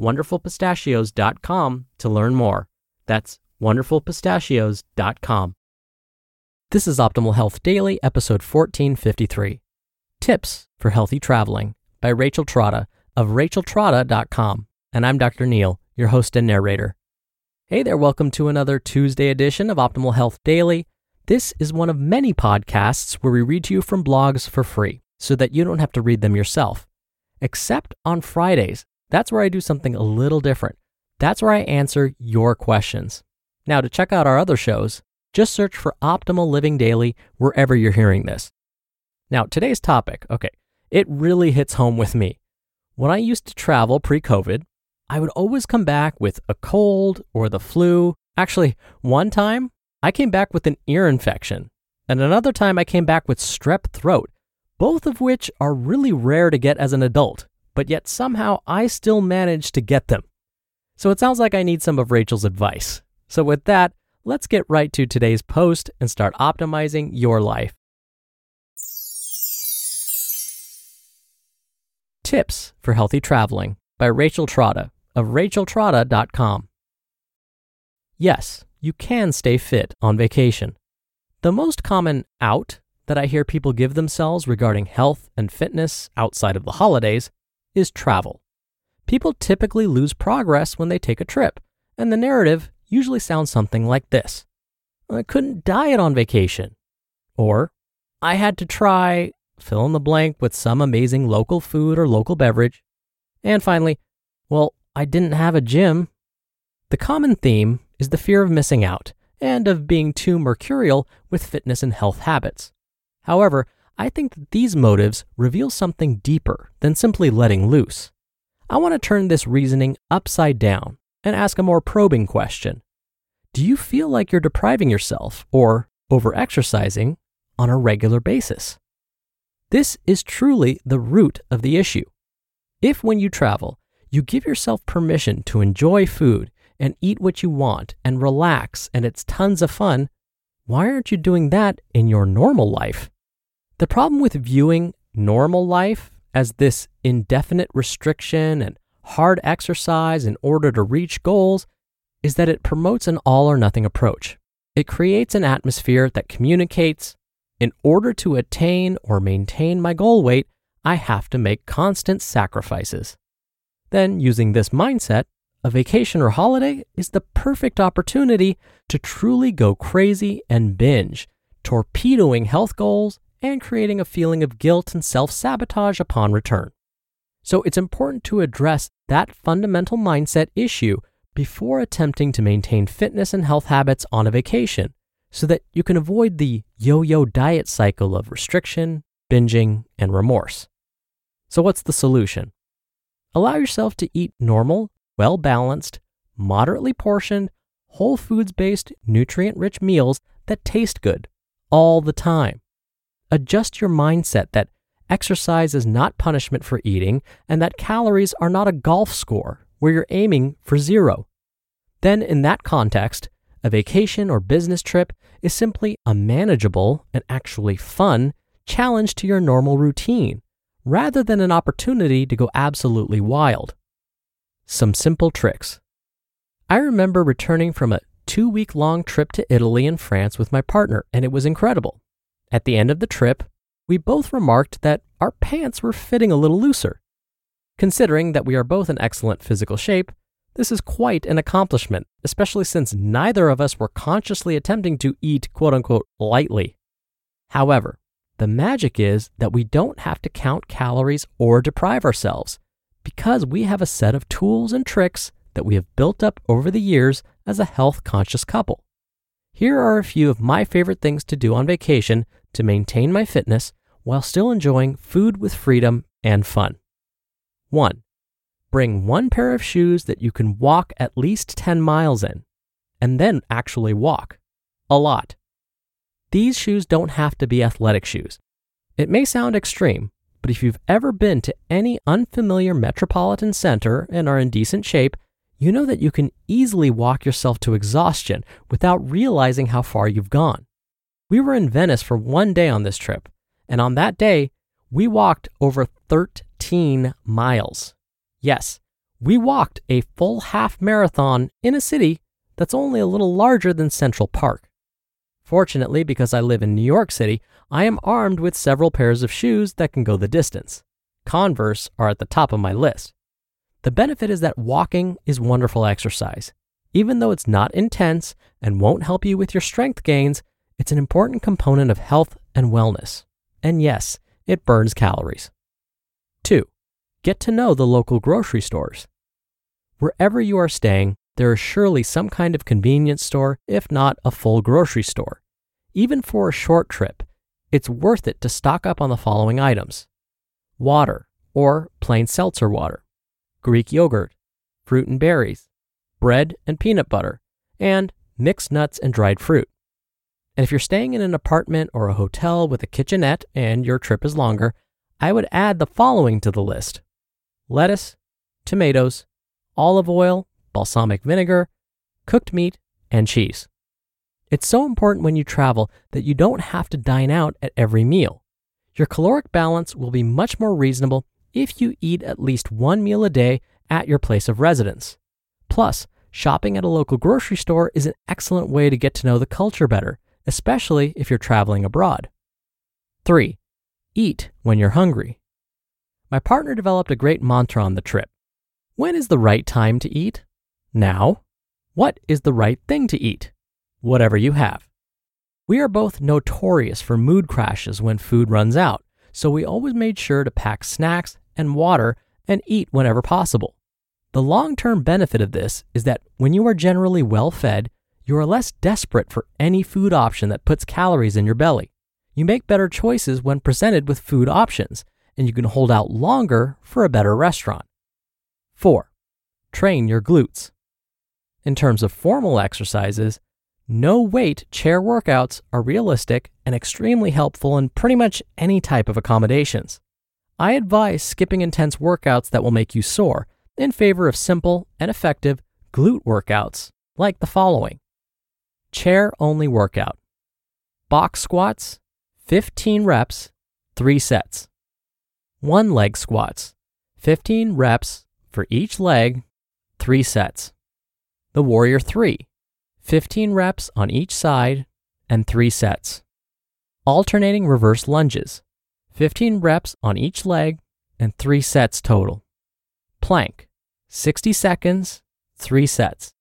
wonderfulpistachios.com to learn more. That's wonderfulpistachios.com. This is Optimal Health Daily, episode 1453 Tips for Healthy Traveling by Rachel Trotta of racheltrotta.com. And I'm Dr. Neal, your host and narrator. Hey there, welcome to another Tuesday edition of Optimal Health Daily. This is one of many podcasts where we read to you from blogs for free so that you don't have to read them yourself. Except on Fridays, that's where I do something a little different. That's where I answer your questions. Now, to check out our other shows, just search for Optimal Living Daily wherever you're hearing this. Now, today's topic, okay, it really hits home with me. When I used to travel pre COVID, I would always come back with a cold or the flu. Actually, one time I came back with an ear infection, and another time I came back with strep throat, both of which are really rare to get as an adult but yet somehow I still managed to get them. So it sounds like I need some of Rachel's advice. So with that, let's get right to today's post and start optimizing your life. Tips for Healthy Traveling by Rachel Trotta of racheltrotta.com. Yes, you can stay fit on vacation. The most common out that I hear people give themselves regarding health and fitness outside of the holidays is travel. People typically lose progress when they take a trip, and the narrative usually sounds something like this I couldn't diet on vacation. Or, I had to try fill in the blank with some amazing local food or local beverage. And finally, well, I didn't have a gym. The common theme is the fear of missing out and of being too mercurial with fitness and health habits. However, I think that these motives reveal something deeper than simply letting loose. I want to turn this reasoning upside down and ask a more probing question. Do you feel like you're depriving yourself or overexercising on a regular basis? This is truly the root of the issue. If when you travel, you give yourself permission to enjoy food and eat what you want and relax and it's tons of fun, why aren't you doing that in your normal life? The problem with viewing normal life as this indefinite restriction and hard exercise in order to reach goals is that it promotes an all or nothing approach. It creates an atmosphere that communicates in order to attain or maintain my goal weight, I have to make constant sacrifices. Then, using this mindset, a vacation or holiday is the perfect opportunity to truly go crazy and binge, torpedoing health goals and creating a feeling of guilt and self sabotage upon return. So it's important to address that fundamental mindset issue before attempting to maintain fitness and health habits on a vacation so that you can avoid the yo yo diet cycle of restriction, binging, and remorse. So, what's the solution? Allow yourself to eat normal, well balanced, moderately portioned, whole foods based, nutrient rich meals that taste good all the time adjust your mindset that exercise is not punishment for eating and that calories are not a golf score where you're aiming for zero. Then, in that context, a vacation or business trip is simply a manageable and actually fun challenge to your normal routine rather than an opportunity to go absolutely wild. Some simple tricks. I remember returning from a two week long trip to Italy and France with my partner, and it was incredible. At the end of the trip, we both remarked that our pants were fitting a little looser. Considering that we are both in excellent physical shape, This is quite an accomplishment, especially since neither of us were consciously attempting to eat quote unquote lightly. However, the magic is that we don't have to count calories or deprive ourselves because we have a set of tools and tricks that we have built up over the years as a health conscious couple. Here are a few of my favorite things to do on vacation to maintain my fitness while still enjoying food with freedom and fun. 1. Bring one pair of shoes that you can walk at least 10 miles in, and then actually walk. A lot. These shoes don't have to be athletic shoes. It may sound extreme, but if you've ever been to any unfamiliar metropolitan center and are in decent shape, you know that you can easily walk yourself to exhaustion without realizing how far you've gone. We were in Venice for one day on this trip, and on that day, we walked over 13 miles. Yes, we walked a full half marathon in a city that's only a little larger than Central Park. Fortunately, because I live in New York City, I am armed with several pairs of shoes that can go the distance. Converse are at the top of my list. The benefit is that walking is wonderful exercise. Even though it's not intense and won't help you with your strength gains, it's an important component of health and wellness. And yes, it burns calories. 2. Get to know the local grocery stores. Wherever you are staying, there is surely some kind of convenience store, if not a full grocery store. Even for a short trip, it's worth it to stock up on the following items water or plain seltzer water, Greek yogurt, fruit and berries, bread and peanut butter, and mixed nuts and dried fruit. And if you're staying in an apartment or a hotel with a kitchenette and your trip is longer, I would add the following to the list lettuce, tomatoes, olive oil, balsamic vinegar, cooked meat, and cheese. It's so important when you travel that you don't have to dine out at every meal. Your caloric balance will be much more reasonable if you eat at least one meal a day at your place of residence. Plus, shopping at a local grocery store is an excellent way to get to know the culture better, especially if you're traveling abroad. 3. Eat when you're hungry. My partner developed a great mantra on the trip. When is the right time to eat? Now. What is the right thing to eat? Whatever you have. We are both notorious for mood crashes when food runs out, so we always made sure to pack snacks and water and eat whenever possible. The long term benefit of this is that when you are generally well fed, you are less desperate for any food option that puts calories in your belly. You make better choices when presented with food options and you can hold out longer for a better restaurant. 4. Train your glutes. In terms of formal exercises, no weight chair workouts are realistic and extremely helpful in pretty much any type of accommodations. I advise skipping intense workouts that will make you sore in favor of simple and effective glute workouts like the following Chair only workout, box squats, 15 reps, 3 sets one leg squats, 15 reps for each leg, three sets. The Warrior 3, 15 reps on each side and three sets. Alternating reverse lunges, 15 reps on each leg and three sets total. Plank, 60 seconds, three sets.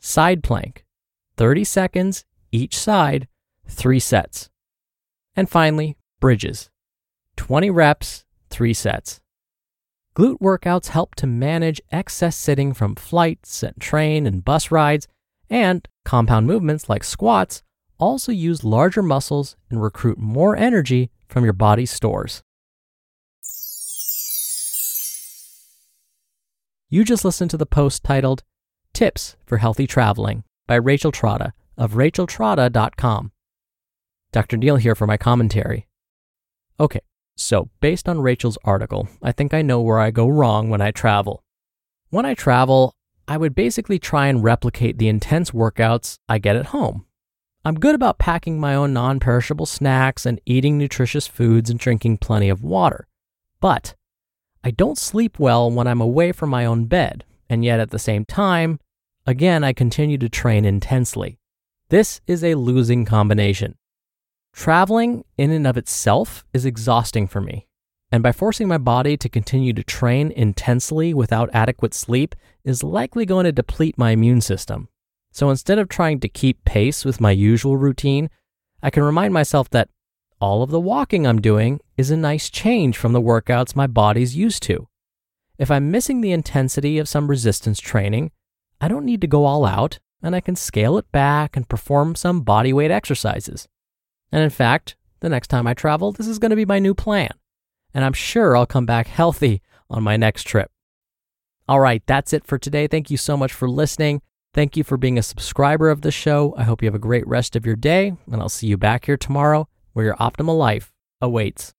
Side plank, 30 seconds each side, three sets. And finally, bridges, 20 reps, three sets. Glute workouts help to manage excess sitting from flights and train and bus rides, and compound movements like squats also use larger muscles and recruit more energy from your body's stores. You just listened to the post titled Tips for Healthy Traveling by Rachel Trotta of racheltrotta.com. Dr. Neal here for my commentary. Okay, so, based on Rachel's article, I think I know where I go wrong when I travel. When I travel, I would basically try and replicate the intense workouts I get at home. I'm good about packing my own non perishable snacks and eating nutritious foods and drinking plenty of water. But I don't sleep well when I'm away from my own bed, and yet at the same time, again, I continue to train intensely. This is a losing combination. Traveling in and of itself is exhausting for me. And by forcing my body to continue to train intensely without adequate sleep is likely going to deplete my immune system. So instead of trying to keep pace with my usual routine, I can remind myself that all of the walking I'm doing is a nice change from the workouts my body's used to. If I'm missing the intensity of some resistance training, I don't need to go all out and I can scale it back and perform some body weight exercises. And in fact, the next time I travel, this is going to be my new plan and I'm sure I'll come back healthy on my next trip. All right, that's it for today. Thank you so much for listening. Thank you for being a subscriber of the show. I hope you have a great rest of your day, and I'll see you back here tomorrow where your optimal life awaits.